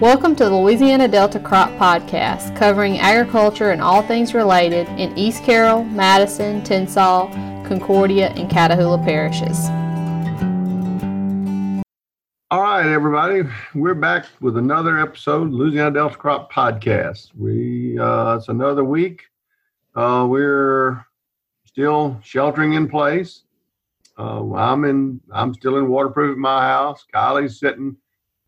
Welcome to the Louisiana Delta Crop Podcast, covering agriculture and all things related in East Carroll, Madison, Tensas, Concordia, and Catahoula parishes. All right, everybody, we're back with another episode, Louisiana Delta Crop Podcast. We uh, it's another week. Uh, we're still sheltering in place. Uh, I'm in. I'm still in waterproof at my house. Kylie's sitting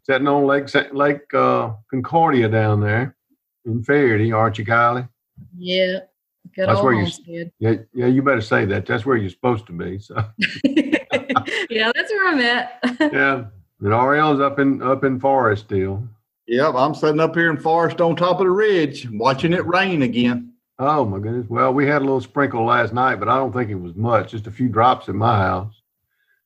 sitting on Lake Lake uh, Concordia down there in Ferriday, aren't you, Kylie? Yeah, good That's where you. Yeah, yeah. You better say that. That's where you're supposed to be. So. yeah, that's where I'm at. yeah, and Ariel's up in up in Forest still. Yep, I'm sitting up here in Forest on top of the ridge, watching it rain again. Oh my goodness! Well, we had a little sprinkle last night, but I don't think it was much. Just a few drops in my house.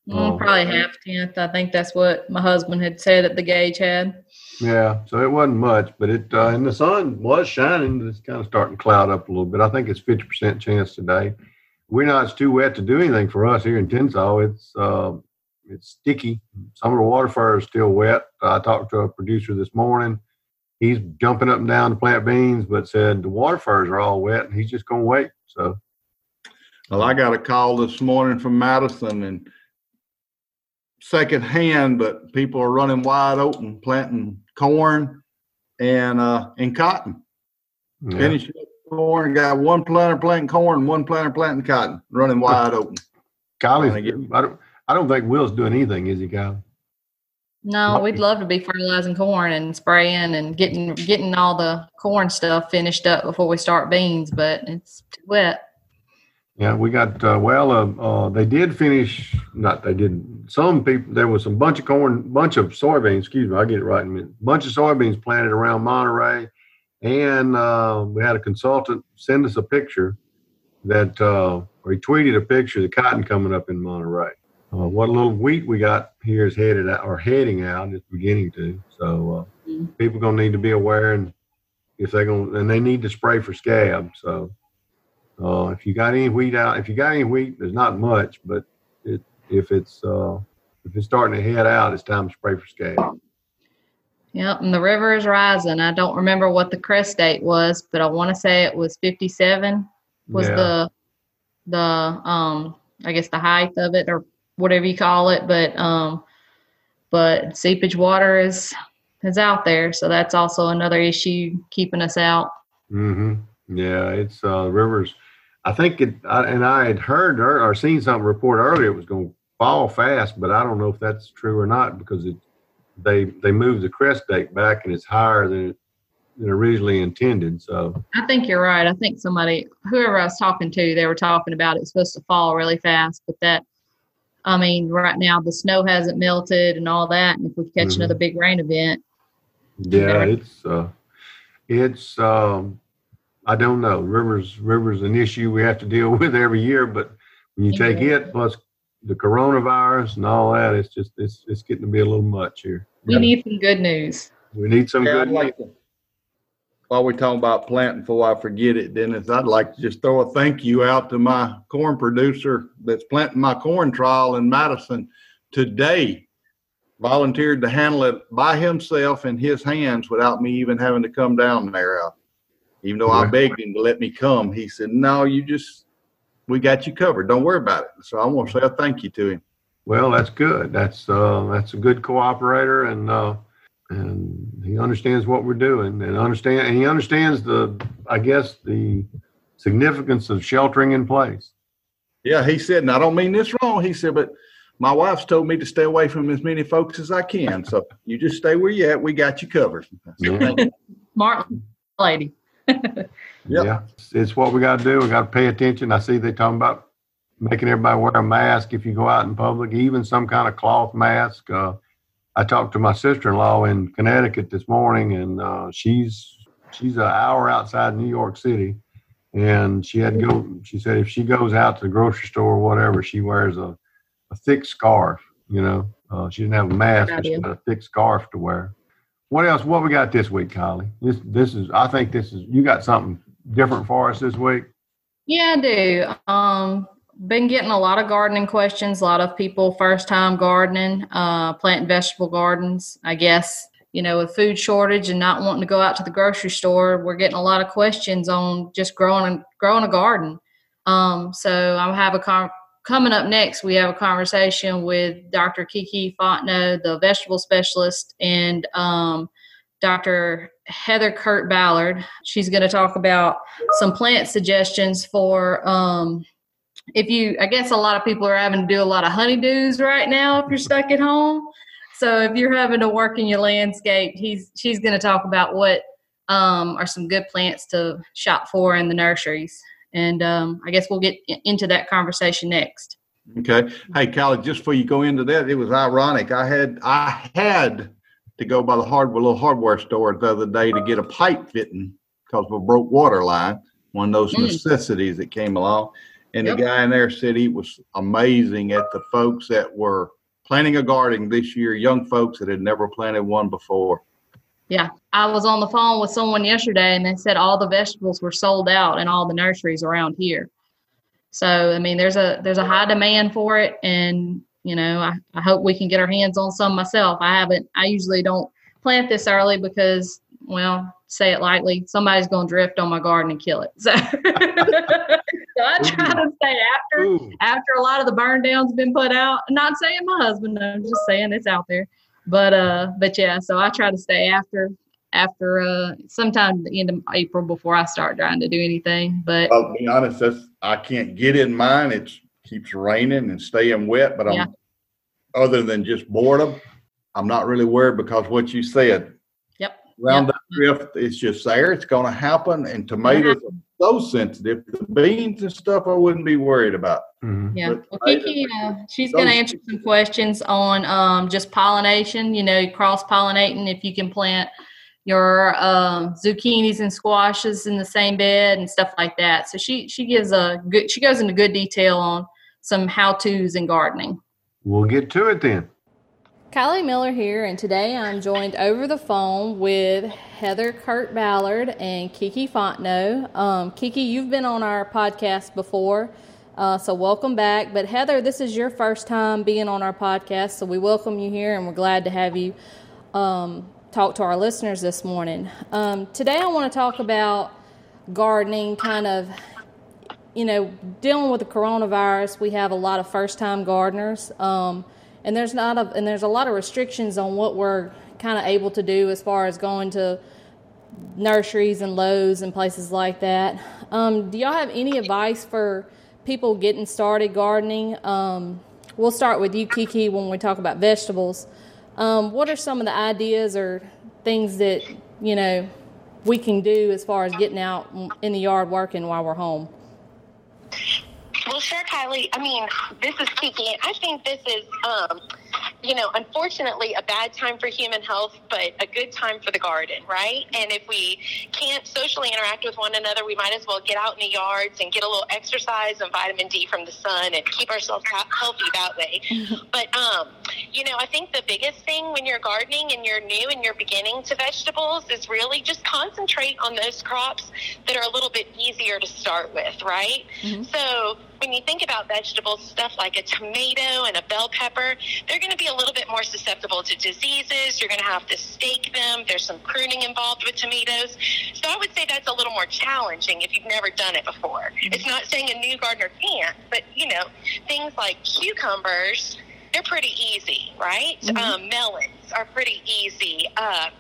Mm, probably half tenth. I think that's what my husband had said that the gauge had. Yeah, so it wasn't much, but it uh, and the sun was shining. It's kind of starting to cloud up a little bit. I think it's fifty percent chance today. We're not. It's too wet to do anything for us here in Tensas. It's uh, it's sticky. Some of the water fur is still wet. I talked to a producer this morning. He's jumping up and down to plant beans, but said the water furs are all wet, and he's just going to wait. So, well, I got a call this morning from Madison, and second hand, but people are running wide open, planting corn and uh and cotton. Yeah. Finish corn, got one planter planting corn, one planter planting cotton, running wide open. Golly, I don't I don't think Will's doing anything, is he, Kyle? No, we'd love to be fertilizing corn and spraying and getting getting all the corn stuff finished up before we start beans, but it's too wet. Yeah, we got uh, well. Uh, uh, they did finish. Not they didn't. Some people there was a bunch of corn, bunch of soybeans. Excuse me, I get it right in a minute. Bunch of soybeans planted around Monterey, and uh, we had a consultant send us a picture that uh, or he tweeted a picture of the cotton coming up in Monterey. Uh, what little wheat we got here is headed out or heading out. It's beginning to. So mm-hmm. people gonna need to be aware and if they're gonna and they need to spray for scab. So uh, if you got any wheat out, if you got any wheat, there's not much, but it, if it's uh, if it's starting to head out, it's time to spray for scab. Yep, and the river is rising. I don't remember what the crest date was, but I want to say it was 57 was yeah. the the um I guess the height of it or whatever you call it, but um but seepage water is is out there, so that's also another issue keeping us out. Mhm. Yeah, it's uh rivers I think it, I, and I had heard or, or seen something report earlier it was going to fall fast, but I don't know if that's true or not because it they they moved the crest date back and it's higher than than originally intended. So I think you're right. I think somebody, whoever I was talking to, they were talking about it's supposed to fall really fast, but that, I mean, right now the snow hasn't melted and all that, and if we catch mm-hmm. another big rain event, yeah, it's uh, it's um, I don't know. Rivers rivers an issue we have to deal with every year, but when you take it plus the coronavirus and all that, it's just it's it's getting to be a little much here. We need some good news. We need some yeah, good like news. while we're talking about planting, before I forget it, Dennis, I'd like to just throw a thank you out to my corn producer that's planting my corn trial in Madison today. Volunteered to handle it by himself in his hands without me even having to come down there. Even though I begged him to let me come, he said, "No, you just we got you covered. Don't worry about it." So I want to say a thank you to him. Well, that's good. That's uh, that's a good cooperator, and uh, and he understands what we're doing, and understand, and he understands the, I guess, the significance of sheltering in place. Yeah, he said, and I don't mean this wrong. He said, but my wife's told me to stay away from as many folks as I can. So you just stay where you at. We got you covered. Smart lady. Yep. Yeah, it's what we got to do. We got to pay attention. I see they talking about making everybody wear a mask if you go out in public, even some kind of cloth mask. Uh, I talked to my sister-in-law in Connecticut this morning, and uh, she's she's an hour outside New York City, and she had to go. She said if she goes out to the grocery store or whatever, she wears a, a thick scarf. You know, uh, she didn't have a mask, but she had a thick scarf to wear. What else? What we got this week, Kylie? This this is. I think this is. You got something different for us this week. Yeah, I do. Um, been getting a lot of gardening questions. A lot of people first time gardening, uh, planting vegetable gardens. I guess you know, with food shortage and not wanting to go out to the grocery store, we're getting a lot of questions on just growing and growing a garden. Um, so I have a con- coming up next. We have a conversation with Dr. Kiki Fontenot, the vegetable specialist, and um, Dr. Heather Kirk Ballard. She's going to talk about some plant suggestions for um, if you. I guess a lot of people are having to do a lot of honeydews right now if you're stuck at home. So if you're having to work in your landscape, he's she's going to talk about what um, are some good plants to shop for in the nurseries. And um, I guess we'll get into that conversation next. Okay. Hey, Callie, just before you go into that, it was ironic. I had I had to go by the hardware little hardware store the other day to get a pipe fitting because of a broke water line. One of those mm. necessities that came along. And yep. the guy in there said he was amazing at the folks that were planting a garden this year, young folks that had never planted one before. Yeah, I was on the phone with someone yesterday and they said all the vegetables were sold out in all the nurseries around here. So, I mean, there's a there's a high demand for it and, you know, I, I hope we can get our hands on some myself. I haven't I usually don't plant this early because, well, say it lightly, somebody's going to drift on my garden and kill it. So, so I try to stay after Ooh. after a lot of the burn downs have been put out. I'm not saying my husband, no, I'm just saying it's out there. But uh, but yeah, so I try to stay after after uh sometime the end of April before I start trying to do anything. But I'll be honest, that's I can't get in mine. It keeps raining and staying wet, but I'm yeah. other than just boredom, I'm not really worried because what you said. Yep. Roundup yep. drift, it's just there. It's going to happen. And tomatoes yeah. are so sensitive. The beans and stuff, I wouldn't be worried about. Mm-hmm. Yeah. Well, Kiki, uh, she's going to answer some questions on um, just pollination, you know, cross pollinating, if you can plant your um, zucchinis and squashes in the same bed and stuff like that. So she, she gives a good, she goes into good detail on some how to's in gardening. We'll get to it then. Kylie Miller here, and today I'm joined over the phone with Heather Kirk Ballard and Kiki Fontenot. Um, Kiki, you've been on our podcast before. Uh, so welcome back. But Heather, this is your first time being on our podcast, so we welcome you here, and we're glad to have you um, talk to our listeners this morning. Um, today, I want to talk about gardening, kind of, you know, dealing with the coronavirus. We have a lot of first-time gardeners, um, and there's not a and there's a lot of restrictions on what we're kind of able to do as far as going to nurseries and Lowe's and places like that. Um, do y'all have any advice for people getting started gardening. Um, we'll start with you, Kiki, when we talk about vegetables. Um, what are some of the ideas or things that you know we can do as far as getting out in the yard working while we're home? Well, sure, Kylie. I mean, this is Kiki. I think this is um, you know, unfortunately, a bad time for human health, but a good time for the garden, right? And if we can't socially interact with one another, we might as well get out in the yards and get a little exercise and vitamin D from the sun and keep ourselves healthy that way. but, um, you know, I think the biggest thing when you're gardening and you're new and you're beginning to vegetables is really just concentrate on those crops that are a little bit easier to start with, right? Mm-hmm. So, when you think about vegetables, stuff like a tomato and a bell pepper, they're going to be a little bit more susceptible to diseases. You're going to have to stake them. There's some pruning involved with tomatoes. So I would say that's a little more challenging if you've never done it before. Mm-hmm. It's not saying a new gardener can't, but you know, things like cucumbers, they're pretty easy, right? Mm-hmm. Um, melons are pretty easy. Uh,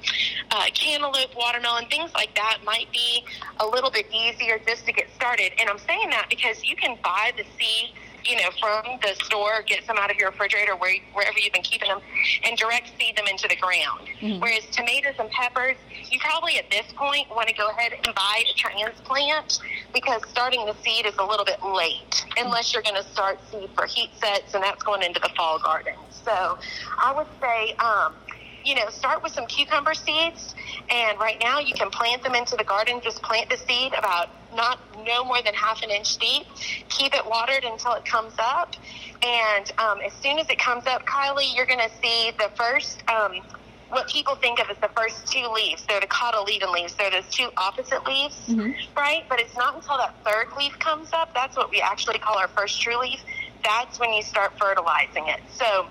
uh, cantaloupe, watermelon, things like that might be a little bit easier just to get started. And I'm saying that because you can buy the seeds you know, from the store, get some out of your refrigerator where, wherever you've been keeping them, and direct seed them into the ground. Mm-hmm. Whereas tomatoes and peppers, you probably at this point want to go ahead and buy a transplant because starting the seed is a little bit late unless you're going to start seed for heat sets, and that's going into the fall garden. So I would say, um, you know, start with some cucumber seeds. And right now you can plant them into the garden. Just plant the seed about not no more than half an inch deep. Keep it watered until it comes up. And um, as soon as it comes up, Kylie, you're going to see the first. Um, what people think of as the first two leaves. They're the cotyledon leaves. They're those two opposite leaves, mm-hmm. right? But it's not until that third leaf comes up. That's what we actually call our first true leaf. That's when you start fertilizing it. So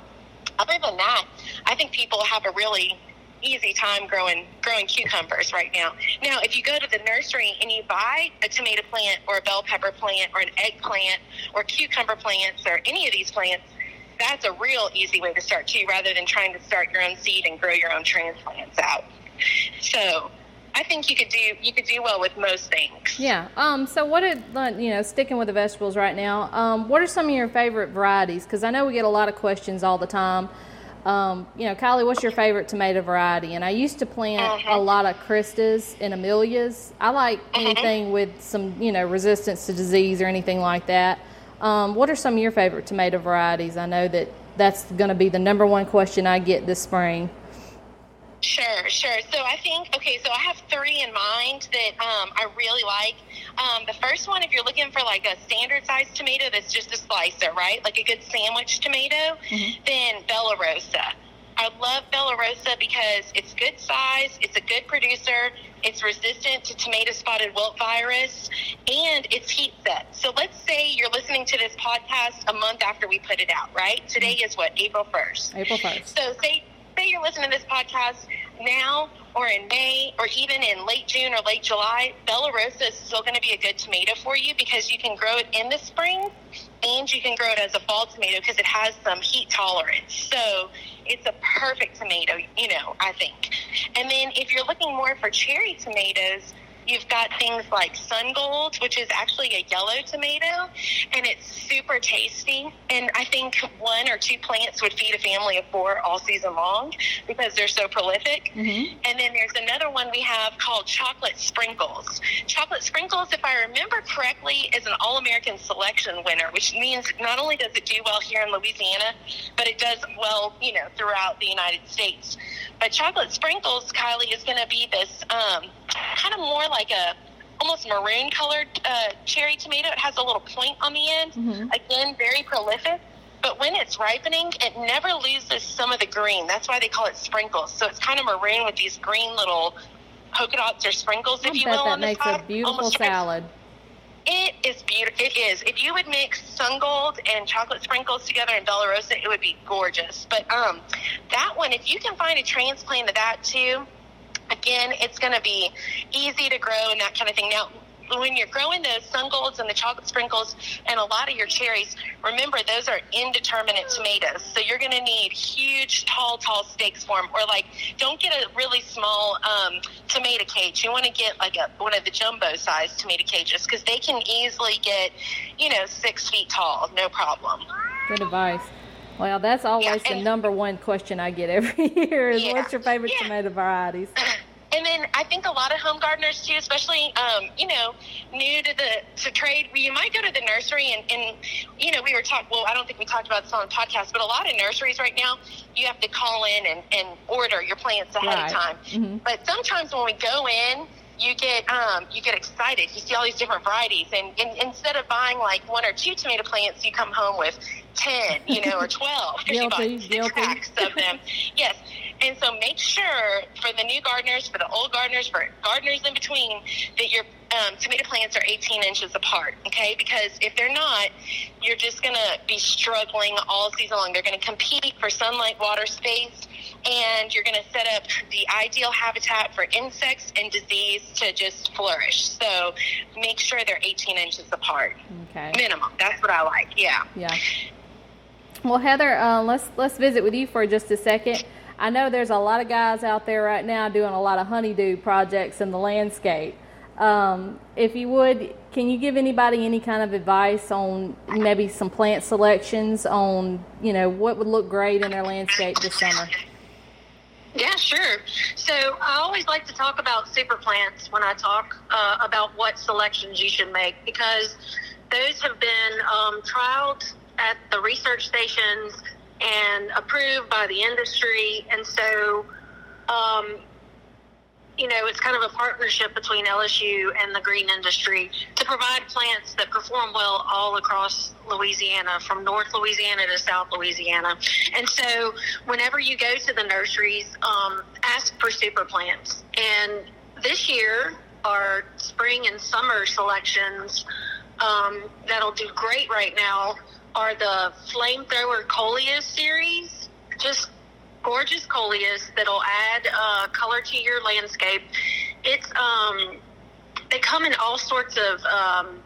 other than that, I think people have a really easy time growing growing cucumbers right now. Now, if you go to the nursery and you buy a tomato plant or a bell pepper plant or an eggplant or cucumber plants or any of these plants, that's a real easy way to start too, rather than trying to start your own seed and grow your own transplants out. So I think you could do you could do well with most things. Yeah. Um. So what are you know sticking with the vegetables right now? Um. What are some of your favorite varieties? Because I know we get a lot of questions all the time. Um. You know, Kylie, what's your favorite tomato variety? And I used to plant uh-huh. a mm-hmm. lot of Cristas and Amelias. I like uh-huh. anything with some you know resistance to disease or anything like that. Um. What are some of your favorite tomato varieties? I know that that's going to be the number one question I get this spring. Sure, sure. So I think okay. So I have three in mind that um, I really like. Um, the first one, if you're looking for like a standard size tomato that's just a slicer, right? Like a good sandwich tomato, mm-hmm. then Bella Rosa. I love Bella Rosa because it's good size, it's a good producer, it's resistant to tomato spotted wilt virus, and it's heat set. So let's say you're listening to this podcast a month after we put it out, right? Today is what, April 1st. April 1st. So say say you're listening to this podcast now or in May or even in late June or late July, Bella Rosa is still going to be a good tomato for you because you can grow it in the spring and you can grow it as a fall tomato because it has some heat tolerance. So it's a perfect tomato, you know, I think. And then if you're looking more for cherry tomatoes, You've got things like Sun Gold, which is actually a yellow tomato, and it's super tasty. And I think one or two plants would feed a family of four all season long because they're so prolific. Mm-hmm. And then there's another one we have called Chocolate Sprinkles. Chocolate Sprinkles, if I remember correctly, is an All American Selection winner, which means not only does it do well here in Louisiana, but it does well, you know, throughout the United States. But Chocolate Sprinkles, Kylie, is going to be this um, kind of more like a almost maroon colored uh, cherry tomato. It has a little point on the end. Mm-hmm. Again, very prolific. But when it's ripening, it never loses some of the green. That's why they call it sprinkles. So it's kind of maroon with these green little polka dots or sprinkles, if I you bet will. That makes a beautiful Almost salad. It is beautiful. It is. If you would mix sun gold and chocolate sprinkles together in Bella Rosa, it would be gorgeous. But um, that one, if you can find a transplant of that too, again, it's going to be easy to grow and that kind of thing. Now, when you're growing those sun golds and the chocolate sprinkles and a lot of your cherries, remember those are indeterminate tomatoes. So you're going to need huge, tall, tall stakes for them. Or like, don't get a really small um, tomato cage. You want to get like a one of the jumbo size tomato cages because they can easily get, you know, six feet tall, no problem. Good advice. Well, that's always yeah, the number one question I get every year is yeah, what's your favorite yeah. tomato varieties? And then I think a lot of home gardeners too, especially um, you know, new to the to trade, you might go to the nursery and, and you know, we were talking well, I don't think we talked about this on the podcast, but a lot of nurseries right now you have to call in and, and order your plants ahead right. of time. Mm-hmm. But sometimes when we go in you get um, you get excited. You see all these different varieties, and, and instead of buying like one or two tomato plants, you come home with ten, you know, or twelve you bought six packs of them. yes, and so make sure for the new gardeners, for the old gardeners, for gardeners in between, that your um, tomato plants are 18 inches apart. Okay, because if they're not, you're just going to be struggling all season long. They're going to compete for sunlight, water, space and you're going to set up the ideal habitat for insects and disease to just flourish. So make sure they're 18 inches apart. Okay. Minimum. That's what I like. Yeah. Yeah. Well, Heather, uh, let's let's visit with you for just a second. I know there's a lot of guys out there right now doing a lot of honeydew projects in the landscape. Um, if you would, can you give anybody any kind of advice on maybe some plant selections on, you know, what would look great in their landscape this summer? Yeah, sure. So I always like to talk about super plants when I talk uh, about what selections you should make because those have been um, trialed at the research stations and approved by the industry. And so um, you know, it's kind of a partnership between LSU and the green industry to provide plants that perform well all across Louisiana, from North Louisiana to South Louisiana. And so, whenever you go to the nurseries, um, ask for super plants. And this year, our spring and summer selections um, that'll do great right now are the Flamethrower Coleus series. Just gorgeous coleus that'll add uh, color to your landscape. It's um, they come in all sorts of um,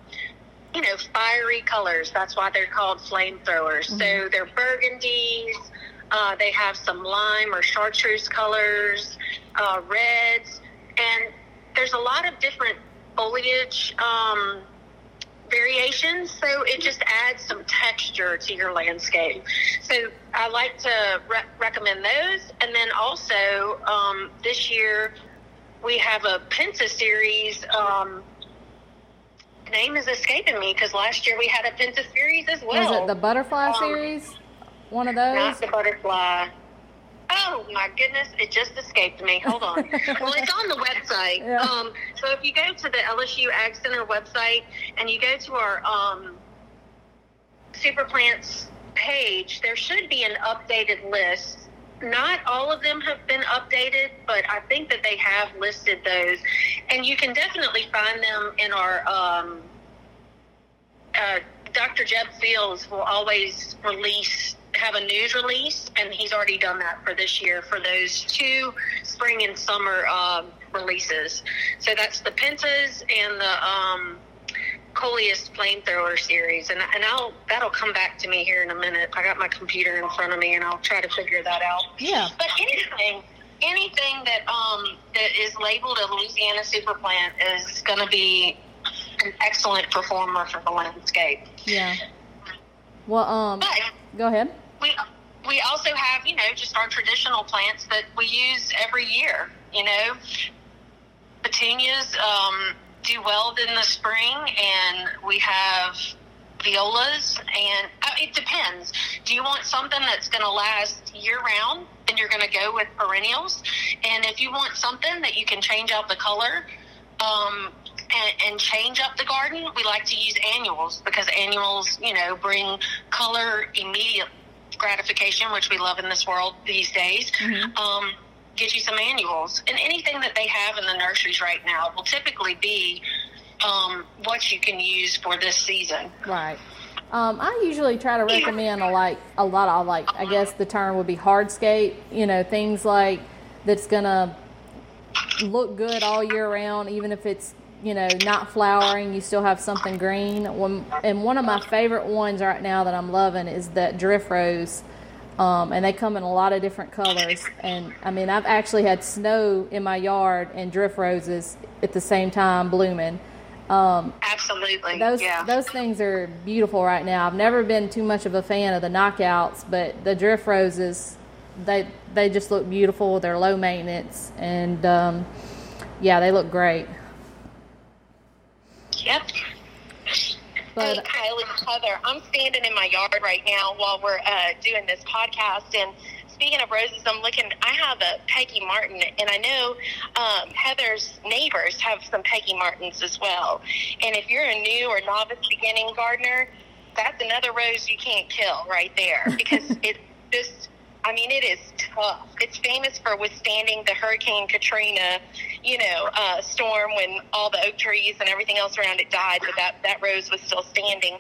you know fiery colors. That's why they're called flamethrowers. Mm-hmm. So they're burgundies. Uh, they have some lime or chartreuse colors, uh, reds, and there's a lot of different foliage. Um, variations, so it just adds some texture to your landscape. So I like to re- recommend those. And then also um, this year we have a Penta series. Um, name is escaping me because last year we had a Penta series as well. Was it the butterfly um, series? One of those? Not the butterfly. Oh my goodness, it just escaped me. Hold on. well, it's on the website. Yeah. Um, so if you go to the LSU Ag Center website and you go to our um, super plants page, there should be an updated list. Not all of them have been updated, but I think that they have listed those, and you can definitely find them in our. Um, uh, Dr. Jeb Fields will always release have a news release, and he's already done that for this year for those two spring and summer um, releases. So that's the Pentas and the um, Coleus Flamethrower series, and and I'll that'll come back to me here in a minute. I got my computer in front of me, and I'll try to figure that out. Yeah. But anything anything that um that is labeled a Louisiana super plant is going to be an excellent performer for the landscape. Yeah. Well, um, but, go ahead we also have you know just our traditional plants that we use every year. You know, petunias um, do well in the spring, and we have violas, and uh, it depends. Do you want something that's going to last year round? Then you're going to go with perennials, and if you want something that you can change out the color. Um, and, and, change up the garden, we like to use annuals because annuals, you know, bring color immediate gratification, which we love in this world these days. Mm-hmm. Um, get you some annuals, and anything that they have in the nurseries right now will typically be um, what you can use for this season. Right. Um, I usually try to recommend a like a lot of like I guess the term would be hardscape. You know, things like that's gonna look good all year round, even if it's you know, not flowering, you still have something green. And one of my favorite ones right now that I'm loving is that drift rose. Um, and they come in a lot of different colors. And I mean, I've actually had snow in my yard and drift roses at the same time blooming. Um, Absolutely. Those yeah. those things are beautiful right now. I've never been too much of a fan of the knockouts, but the drift roses, they they just look beautiful. They're low maintenance, and um, yeah, they look great. Yep. But, hey, Kylie, Heather, I'm standing in my yard right now while we're uh, doing this podcast. And speaking of roses, I'm looking, I have a Peggy Martin, and I know um, Heather's neighbors have some Peggy Martins as well. And if you're a new or novice beginning gardener, that's another rose you can't kill right there because it just I mean, it is tough. It's famous for withstanding the Hurricane Katrina, you know, uh, storm when all the oak trees and everything else around it died, but that, that rose was still standing.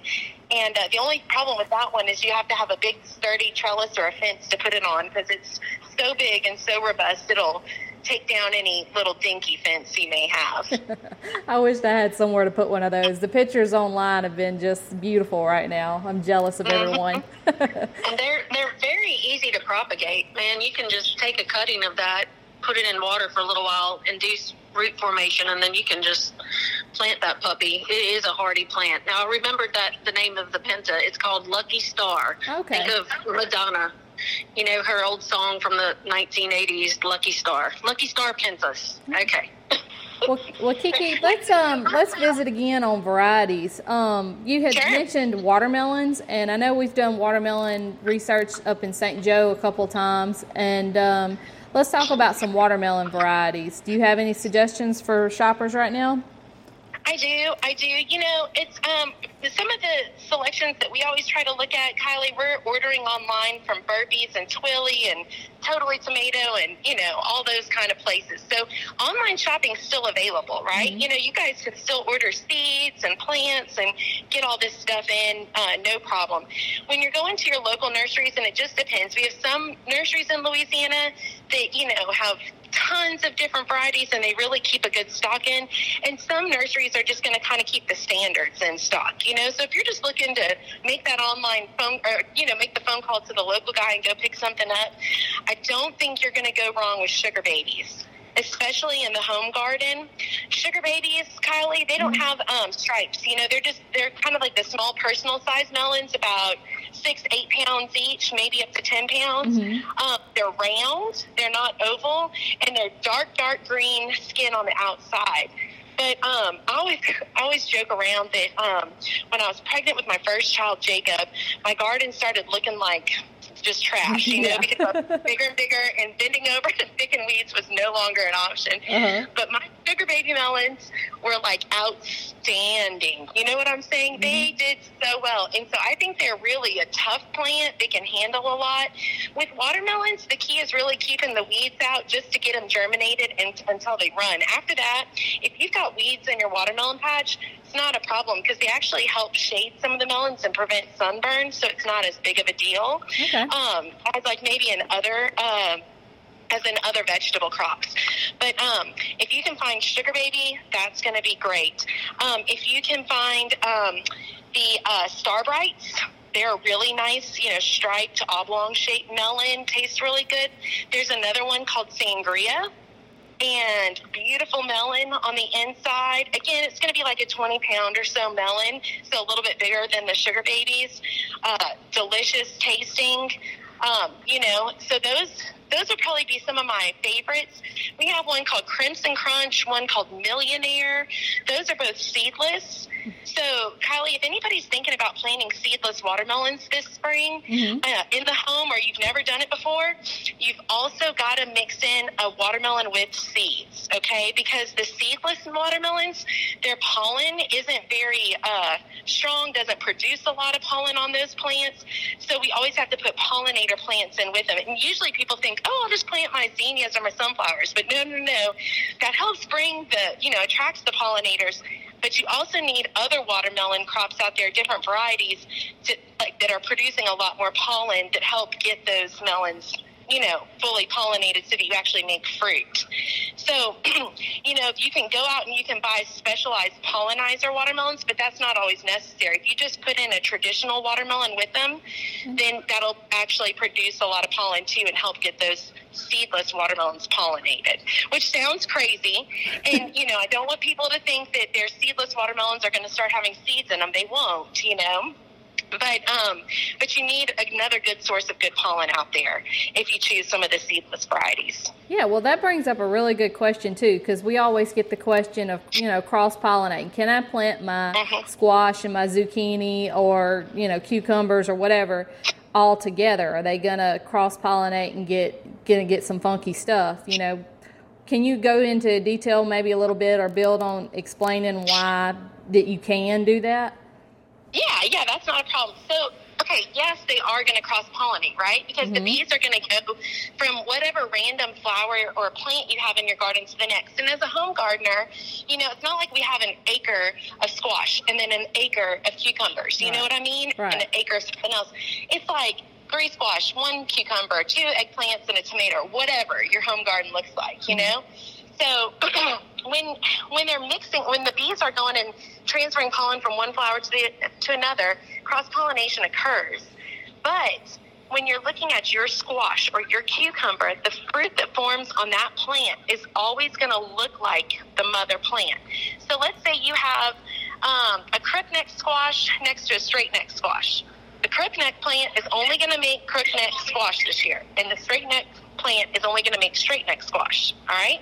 And uh, the only problem with that one is you have to have a big, sturdy trellis or a fence to put it on because it's so big and so robust, it'll take down any little dinky fence he may have. I wish I had somewhere to put one of those. The pictures online have been just beautiful right now. I'm jealous of mm-hmm. everyone. and they're they're very easy to propagate. Man, you can just take a cutting of that, put it in water for a little while, induce root formation, and then you can just plant that puppy. It is a hardy plant. Now, I remembered that the name of the penta. It's called Lucky Star. Okay. Think of Madonna you know, her old song from the 1980s, Lucky Star. Lucky Star Pentas. Okay. well, well, Kiki, let's um let's visit again on varieties. Um, you had sure. mentioned watermelons, and I know we've done watermelon research up in St. Joe a couple times, and um, let's talk about some watermelon varieties. Do you have any suggestions for shoppers right now? I do, I do. You know, it's um some of the selections that we always try to look at, Kylie. We're ordering online from Burpees and Twilley and Totally Tomato and you know all those kind of places. So online shopping is still available, right? Mhm. You know, you guys can still order seeds and plants and get all this stuff in, uh, no problem. When you're going to your local nurseries, and it just depends. We have some nurseries in Louisiana that you know have tons of different varieties and they really keep a good stock in. And some nurseries are just going to kind of keep the standards in stock you know? So if you're just looking to make that online phone or you know make the phone call to the local guy and go pick something up i don't think you're going to go wrong with sugar babies especially in the home garden. Sugar babies kylie they don't have um, stripes you know? They're just they're kind of like the small personal size melons about six eight pounds each maybe up to ten pounds Mhm. um, they're round, they're not oval, and they're dark, dark green skin on the outside. But um, I always, I always joke around that um, when I was pregnant with my first child, Jacob, my garden started looking like just trash, you know, Yeah. because I was bigger and bigger, and bending over and picking weeds was no longer an option. Uh-huh. But my sugar baby melons were like outstanding. You know what I'm saying? They did so well. And so I think they're really a tough plant. They can handle a lot. With watermelons, the key is really keeping the weeds out just to get them germinated and, until they run. After that, if you've got weeds in your watermelon patch, not a problem because they actually help shade some of the melons and prevent sunburn, so it's not as big of a deal Okay. um, as like maybe in other um, as in other vegetable crops. But um, if you can find sugar baby, that's going to be great. Um, if you can find um, the uh, star brights. They're a really nice, you know, striped oblong shaped melon. Tastes really good. There's another one called sangria and beautiful melon on the inside. Again, it's going to be like a 20 pound or so melon, so a little bit bigger than the sugar babies. Uh, delicious tasting. Um, you know, so those those would probably be some of my favorites. We have one called Crimson Crunch, one called Millionaire. Those are both seedless. So, Kylie, if anybody's thinking about planting seedless watermelons this spring Mhm. uh, in the home or you've never done it before, you've also got to mix in a watermelon with seeds, okay? Because the seedless watermelons, their pollen isn't very uh, strong, doesn't produce a lot of pollen on those plants. So we always have to put pollinator plants in with them. And usually people think, oh, I'll just plant my zinnias or my sunflowers. But no, no, no. That helps bring the, you know, attracts the pollinators. But you also need other watermelon crops out there, different varieties to, like, that are producing a lot more pollen that help get those melons, you know, fully pollinated so that you actually make fruit. So, you know, you can go out and you can buy specialized pollinizer watermelons, but that's not always necessary. If you just put in a traditional watermelon with them, mm-hmm. then that'll actually produce a lot of pollen too and help get those seedless watermelons pollinated, which sounds crazy. And, you know, I don't want people to think that their seedless watermelons are going to start having seeds in them. They won't, you know. But um, but you need another good source of good pollen out there if you choose some of the seedless varieties. Yeah, well, that brings up a really good question too, because we always get the question of you know cross pollinating. Can I plant my Mhm. squash and my zucchini or you know cucumbers or whatever all together? Are they gonna cross pollinate and get gonna get some funky stuff? You know, can you go into detail maybe a little bit or build on explaining why that you can do that? Yeah, yeah, that's not a problem. So, okay, yes, they are going to cross pollinate, right? Because the Mhm. bees are going to go from whatever random flower or plant you have in your garden to the next. And as a home gardener, you know, it's not like we have an acre of squash and then an acre of cucumbers. You know what I mean? Right. And an acre of something else. It's like three squash, one cucumber, two eggplants, and a tomato, whatever your home garden looks like, you know? So when when they're mixing, when the bees are going and transferring pollen from one flower to the to another, cross pollination occurs. But when you're looking at your squash or your cucumber, the fruit that forms on that plant is always going to look like the mother plant. So let's say you have um, a crookneck squash next to a straight neck squash. The crookneck plant is only going to make crookneck squash this year, and the straight neck plant is only going to make straight neck squash. All right,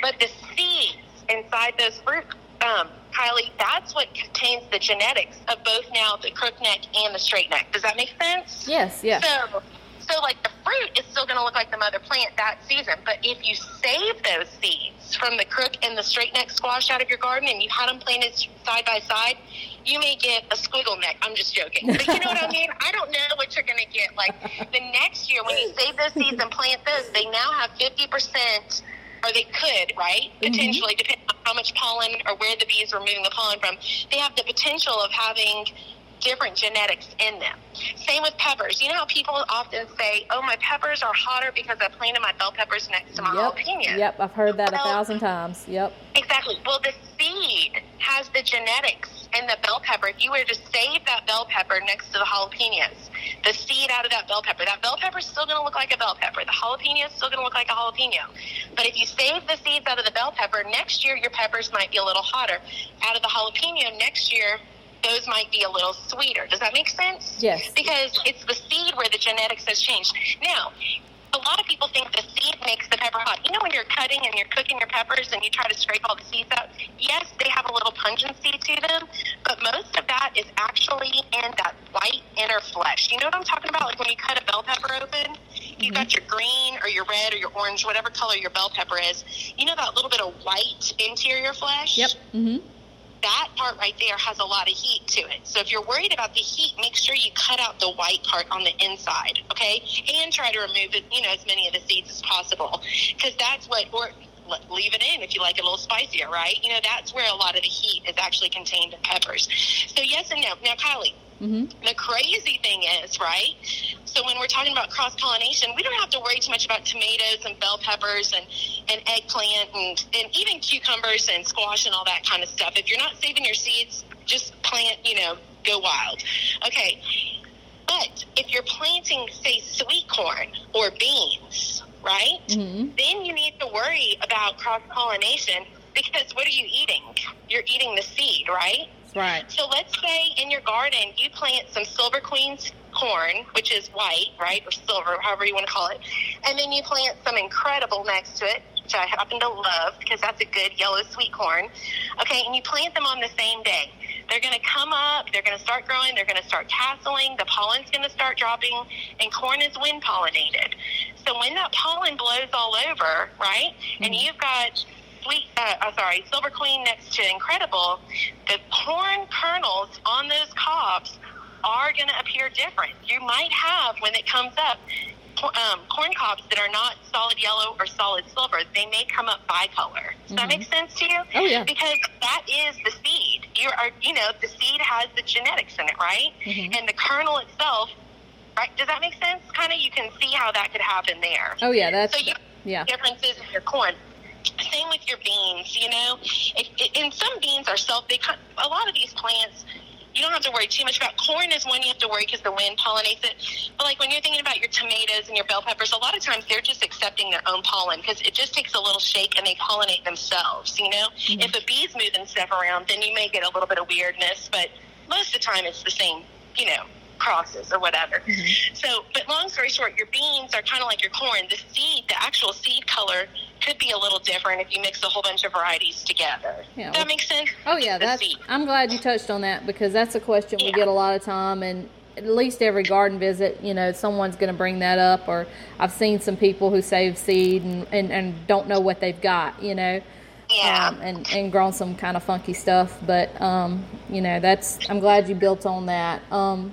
but the seeds inside those fruit, um, Kylie, that's what contains the genetics of both now the crookneck and the straight neck. Does that make sense? Yes, yes. So, so like the fruit is still going to look like the mother plant that season, but if you save those seeds from the crook and the straight neck squash out of your garden and you had them planted side by side, you may get a squiggle neck. I'm just joking. But you know what I mean? I don't know what you're going to get. Like the next year, when you save those seeds and plant those, they now have 50%, or they could, right? Mm-hmm. Potentially, depending on how much pollen or where the bees were moving the pollen from, they have the potential of having different genetics in them. Same with peppers. You know how people often say, "Oh, my peppers are hotter because I planted my bell peppers next to my Yep. jalapenos." Yep. I've heard that a thousand times. Yep. Exactly. Well, the seed has the genetics in the bell pepper. If you were to save that bell pepper next to the jalapenos, the seed out of that bell pepper, that bell pepper is still going to look like a bell pepper. The jalapeno is still going to look like a jalapeno. But if you save the seeds out of the bell pepper, next year your peppers might be a little hotter. Out of the jalapeno, next year those might be a little sweeter. Does that make sense? Yes. Because it's the seed where the genetics has changed. Now, a lot of people think the seed makes the pepper hot. You know when you're cutting and you're cooking your peppers and you try to scrape all the seeds out? Yes, they have a little pungency to them, but most of that is actually in that white inner flesh. You know what I'm talking about? Like when you cut a bell pepper open, you've got your green or your red or your orange, whatever color your bell pepper is. You know that little bit of white interior flesh? Yep. Mhm. That part right there has a lot of heat to it. So if you're worried about the heat, make sure you cut out the white part on the inside, okay? And try to remove it, you know, as many of the seeds as possible, because that's what or le- leave it in if you like it a little spicier, right? You know, that's where a lot of the heat is actually contained in peppers. So yes and no. Now, Kylie, Mhm. the crazy thing is, right? So when we're talking about cross pollination, we don't have to worry too much about tomatoes and bell peppers and, and eggplant and, and even cucumbers and squash and all that kind of stuff. If you're not saving your seeds, just plant, you know, go wild. Okay. But if you're planting, say, sweet corn or beans, right? Mhm. Then you need to worry about cross pollination because what are you eating? You're eating the seed, right? Right. So let's say in your garden you plant some Silver Queen's corn, which is white, right, or silver, however you want to call it, and then you plant some Incredible next to it, which I happen to love because that's a good yellow sweet corn. Okay, and you plant them on the same day. They're going to come up, they're going to start growing, they're going to start tasseling, the pollen's going to start dropping, and corn is wind pollinated. So when that pollen blows all over, right, and mm-hmm. you've got sweet, uh, sorry, Silver Queen next to Incredible, the corn kernels on those cobs are going to appear different. You might have, when it comes up, um, corn cobs that are not solid yellow or solid silver. They may come up bicolor. Does that make sense to you? Oh, yeah. Because that is the seed. You are, you know, the seed has the genetics in it, right? Mhm. And the kernel itself, right? Does that make sense? Kind of, you can see how that could happen there Oh yeah. That's so you yeah. differences in your corn. Same with your beans. You know, if, and some beans are self. They a lot of these plants. You don't have to worry too much about corn. Is one you have to worry because the wind pollinates it. But like when you're thinking about your tomatoes and your bell peppers, a lot of times they're just accepting their own pollen because it just takes a little shake and they pollinate themselves. You know, mm-hmm. if a bee's moving stuff around, then you may get a little bit of weirdness, but most of the time it's the same. You know, crosses or whatever. So, but long story short, your beans are kind of like your corn. The seed, the actual seed color, could be a little different if you mix a whole bunch of varieties together. Yeah, Does that make sense? Oh yeah, The that's. seed. I'm glad you touched on that because that's a question we get a lot of time, and at least every garden visit, you know, someone's going to bring that up. Or I've seen some people who save seed and, and, and don't know what they've got, you know, Yeah. um, and and grown some kind of funky stuff. But um, you know, that's. I'm glad you built on that. Um,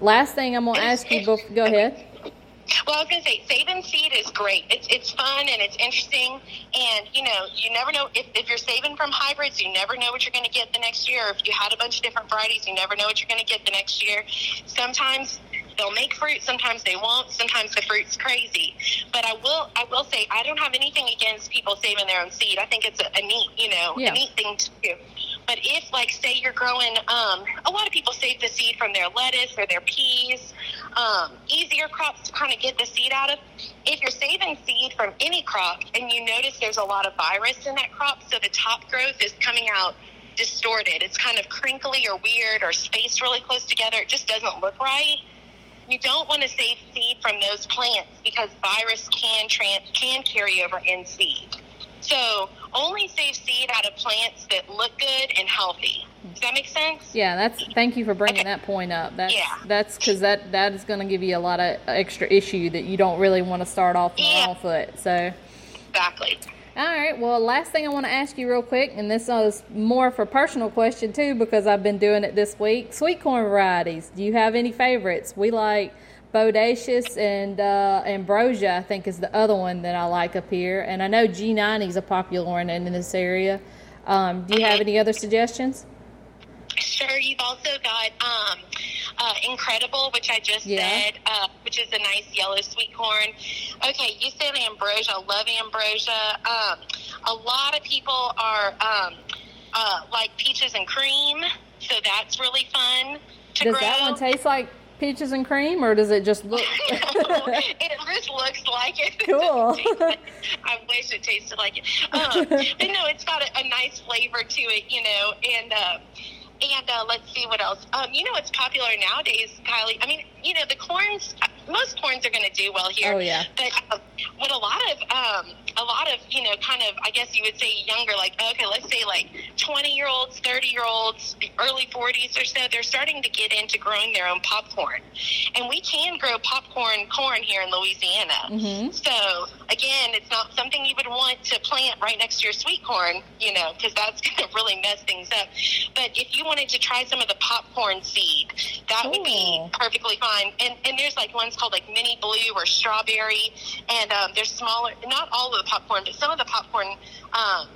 last thing I'm going to ask you. Go ahead. Well, I was going to say, saving seed is great. It's it's fun and it's interesting, and you know, you never know if, if you're saving from hybrids, you never know what you're going to get the next year. If you had a bunch of different varieties, you never know what you're going to get the next year. Sometimes they'll make fruit, sometimes they won't. Sometimes the fruit's crazy. But I will I will say I don't have anything against people saving their own seed. I think it's a, a neat you know Yeah. a neat thing to do. But if, like, say you're growing, um, a lot of people save the seed from their lettuce or their peas, um, easier crops to kind of get the seed out of. If you're saving seed from any crop and you notice there's a lot of virus in that crop, so the top growth is coming out distorted, it's kind of crinkly or weird or spaced really close together, it just doesn't look right. You don't want to save seed from those plants because virus can can carry over in seed. So only save seed out of plants that look good and healthy. Does that make sense? Yeah, that's. Thank you for bringing Okay. that point up. That's Yeah. that's because that that is going to give you a lot of extra issue that you don't really want to start off on Yeah. foot. So, Exactly. All right. Well, last thing I want to ask you real quick, and this is more for personal question too, because I've been doing it this week. Sweet corn varieties. Do you have any favorites? We like Bodacious and uh, Ambrosia. I think is the other one that I like up here, and I know G90 is a popular one in this area. Um, do you have any other suggestions? Sure. You've also got um, uh, Incredible, which I just Yeah. said, uh, which is a nice yellow sweet corn. Okay, you said ambrosia. I love ambrosia. Um, a lot of people are um, uh, like peaches and cream, so that's really fun to Does grow. that one taste like peaches and cream, or does it just look? it just looks like it. Cool. doesn't taste like- I wish it tasted like it. Um, but no, it's got a, a nice flavor to it, you know, and uh, and uh, let's see what else. Um, you know, what's popular nowadays, Kylie. I mean, you know, the corns. Most corns are going to do well here. Oh, yeah. But uh, what a lot of um, a lot of you know, kind of, I guess you would say younger, like okay, let's say like twenty year olds, thirty year olds, early forties or so, they're starting to get into growing their own popcorn, and we can grow popcorn corn here in Louisiana. hmm So again, it's not something you would want to plant right next to your sweet corn, you know, because that's going to really mess things up. But if you wanted to try some of the popcorn seed, that would be perfectly fine. And and there's like ones called like mini blue or strawberry, and um, they're smaller. Not all of popcorn, but some of the popcorn. Um,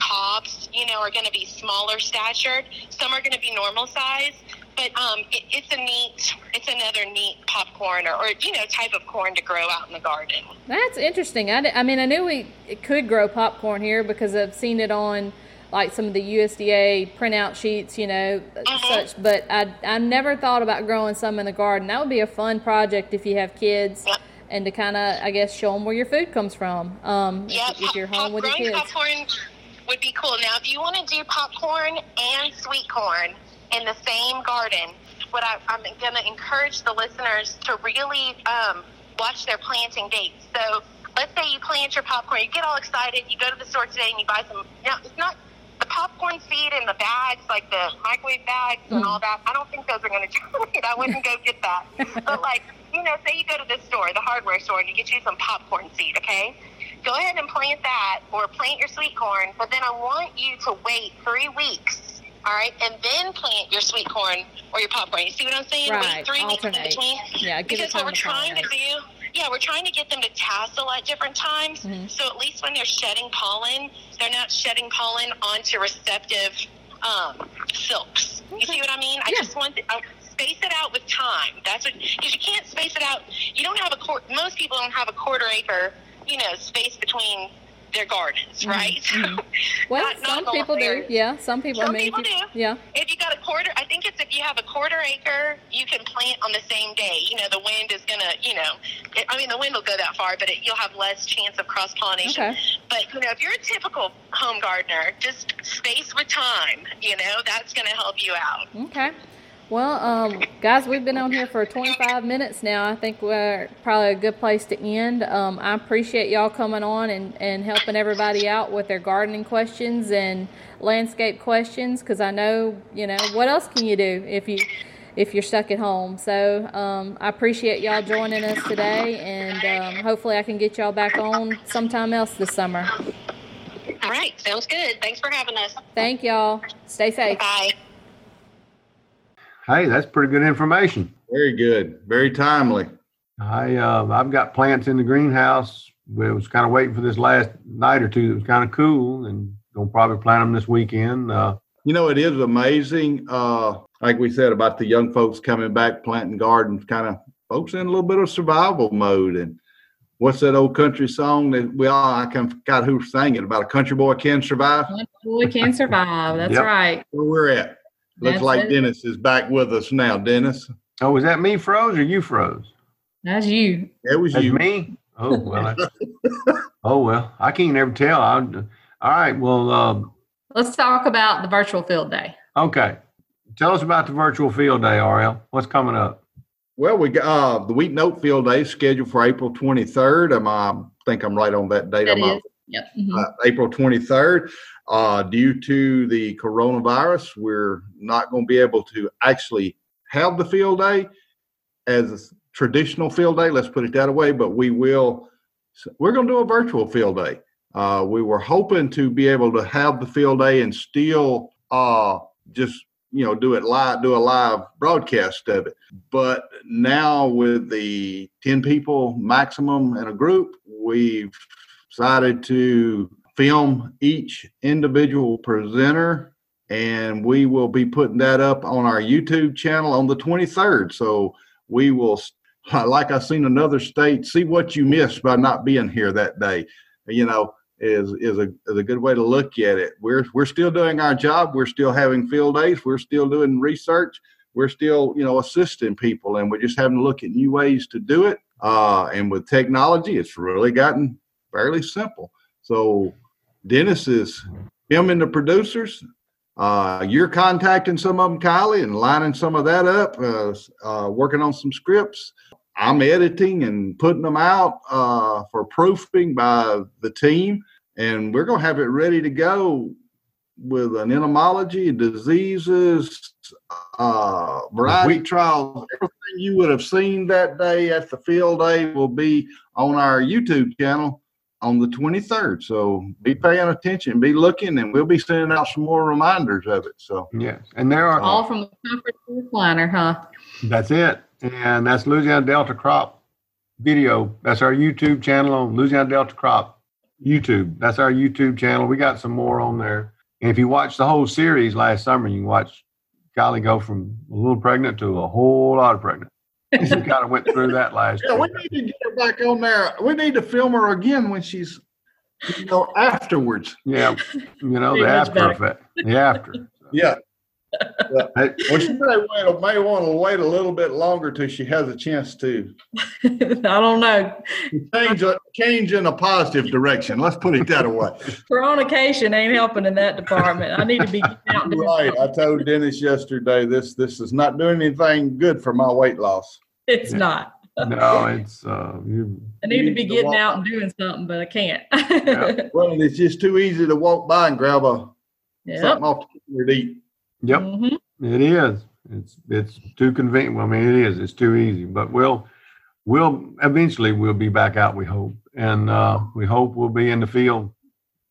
cobs, you know, are going to be smaller statured. Some are going to be normal size. But um, it, it's a neat, it's another neat popcorn or, or you know type of corn to grow out in the garden. That's interesting. I, I mean, I knew we it could grow popcorn here because I've seen it on like some of the USDA printout sheets, you know, Mhm. such. But I I never thought about growing some in the garden. That would be a fun project if you have kids, Yep. And to kind of I guess show them where your food comes from. Um, if- Yeah, if, pop- you're home pop- with growing kids. popcorn would be cool. Now, if you want to do popcorn and sweet corn in the same garden, what I, I'm going to encourage the listeners to really um, watch their planting dates. So, let's say you plant your popcorn, you get all excited, you go to the store today and you buy some. Now, it's not the popcorn seed in the bags, like the microwave bags and Mm. all that. I don't think those are going to germinate. I wouldn't go get that. but like, you know, say you go to the store, the hardware store, and you get you some popcorn seed, okay? Go ahead and plant that or plant your sweet corn, but then I want you to wait three weeks, all right, and then plant your sweet corn or your popcorn. You see what I'm saying? Right, Wait three weeks in between. Yeah, give it because what we're trying to do, yeah, we're trying to get them to tassel at different times. Mhm. So at least when they're shedding pollen, they're not shedding pollen onto receptive um, silks. You see what I mean? I just want to uh, space it out with time. That's what because you can't space it out. You don't have a quar Most people don't have a quarter acre, you know, space between their gardens, right? mhm. Well, Not- not some all people do. Yeah, some people. I Some mean, people do. Yeah. If you got a quarter, I think it's if you have a quarter acre, you can plant on the same day. You know, the wind is gonna, you know, it, I mean, the wind will go that far, but it, you'll have less chance of cross pollination. Okay. But you know, if you're a typical home gardener, just space with time. You know, that's gonna help you out. Okay. Well, um, guys, we've been on here for 25 minutes now. I think we're probably a good place to end. Um, I appreciate y'all coming on and, and helping everybody out with their gardening questions and landscape questions because I know, you know, what else can you do if you if you're stuck at home? So um, I appreciate y'all joining us today, and um, hopefully I can get y'all back on sometime else this summer. All right, sounds good. Thanks for having us. Thank y'all. Stay safe. Bye. Hey, that's pretty good information. Very good. Very timely. I uh, I've got plants in the greenhouse. We was kind of waiting for this last night or two. It was kind of cool, and gonna probably plant them this weekend. Uh, You know, it is amazing. Uh, like we said about the young folks coming back, planting gardens, kind of folks in a little bit of survival mode. And what's that old country song that we all, I kind of forgot who sang it about a country boy can survive? One boy can survive. That's Yep. right. Where we're at. Looks That's like it. Dennis is back with us now. Dennis, oh, was that me froze or you froze? That's you. it was That's you. me. Oh well. I- oh well. I can't ever tell. I, all right. Well. Um, Let's talk about the virtual field day. okay. Tell us about the virtual field day, RL. What's coming up? Well, we got uh, the Wheat Note Field Day scheduled for April 23rd. I'm, I think I'm right on that date. That I'm, is. Yep. mhm. uh, April 23rd. Uh, due to the coronavirus, we're not going to be able to actually have the field day as a traditional field day. Let's put it that way. But we will. We're going to do a virtual field day. Uh, we were hoping to be able to have the field day and still uh, just you know do it live, do a live broadcast of it. But now with the ten people maximum in a group, we've decided to film each individual presenter and we will be putting that up on our YouTube channel on the 23rd. So we will, like I've seen another state, see what you missed by not being here that day. You know, is is a is a good way to look at it. We're we're still doing our job. We're still having field days. We're still doing research. We're still you know assisting people, and we're just having to look at new ways to do it. Uh, and with technology, it's really gotten fairly simple. So Dennis is filming the producers. Uh, you're contacting some of them, Kylie, and lining some of that up, uh, uh, working on some scripts. I'm editing and putting them out uh, for proofing by the team, and we're going to have it ready to go with an entomology, diseases, uh, variety trials. Everything you would have seen that day at the field day will be on our YouTube channel on the 23rd. So be paying attention, be looking, and we'll be sending out some more reminders of it. So yes, and there are all from the conference planner, huh? That's it, and that's Louisiana Delta Crop video. That's our YouTube channel on Louisiana Delta Crop YouTube. That's our YouTube channel. We got some more on there. And if you watch the whole series last summer, you can watch Golly go from a little pregnant to a whole lot of pregnant we kind of went through that last yeah, year. we need to get her back on there. We need to film her again when she's, you know, afterwards. Yeah, you know, the after effect. The after. Yeah. Yeah. Hey, well, she may, wait, may want to wait a little bit longer till she has a chance to. I don't know. Change, change in a positive direction. Let's put it that way. Fornication ain't helping in that department. I need to be out. right. I told Dennis yesterday this this is not doing anything good for my weight loss. It's yeah. not. no, it's uh you, I need to be getting out and doing something, but I can't. yeah. Well, it's just too easy to walk by and grab a yep. something off to eat. Yep, mm-hmm. it is. It's it's too convenient. Well, I mean, it is. It's too easy. But we'll we'll eventually we'll be back out. We hope, and uh, we hope we'll be in the field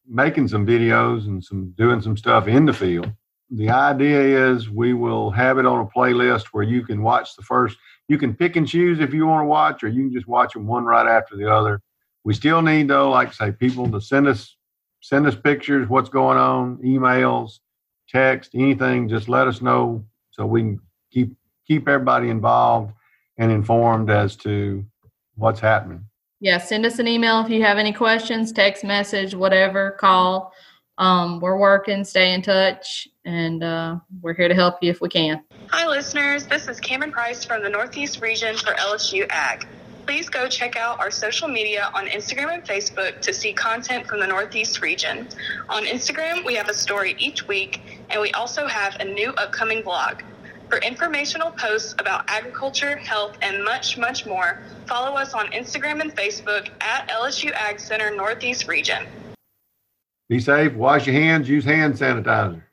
making some videos and some doing some stuff in the field. The idea is we will have it on a playlist where you can watch the first. You can pick and choose if you want to watch, or you can just watch them one right after the other. We still need though, like I say, people to send us send us pictures, what's going on, emails, text, anything, just let us know so we can keep keep everybody involved and informed as to what's happening. Yeah, send us an email if you have any questions, text message, whatever, call. Um, we're working, stay in touch, and uh, we're here to help you if we can. Hi, listeners. This is Cameron Price from the Northeast region for LSU Ag please go check out our social media on Instagram and Facebook to see content from the Northeast region. On Instagram, we have a story each week, and we also have a new upcoming blog. For informational posts about agriculture, health, and much, much more, follow us on Instagram and Facebook at LSU Ag Center Northeast Region. Be safe, wash your hands, use hand sanitizer.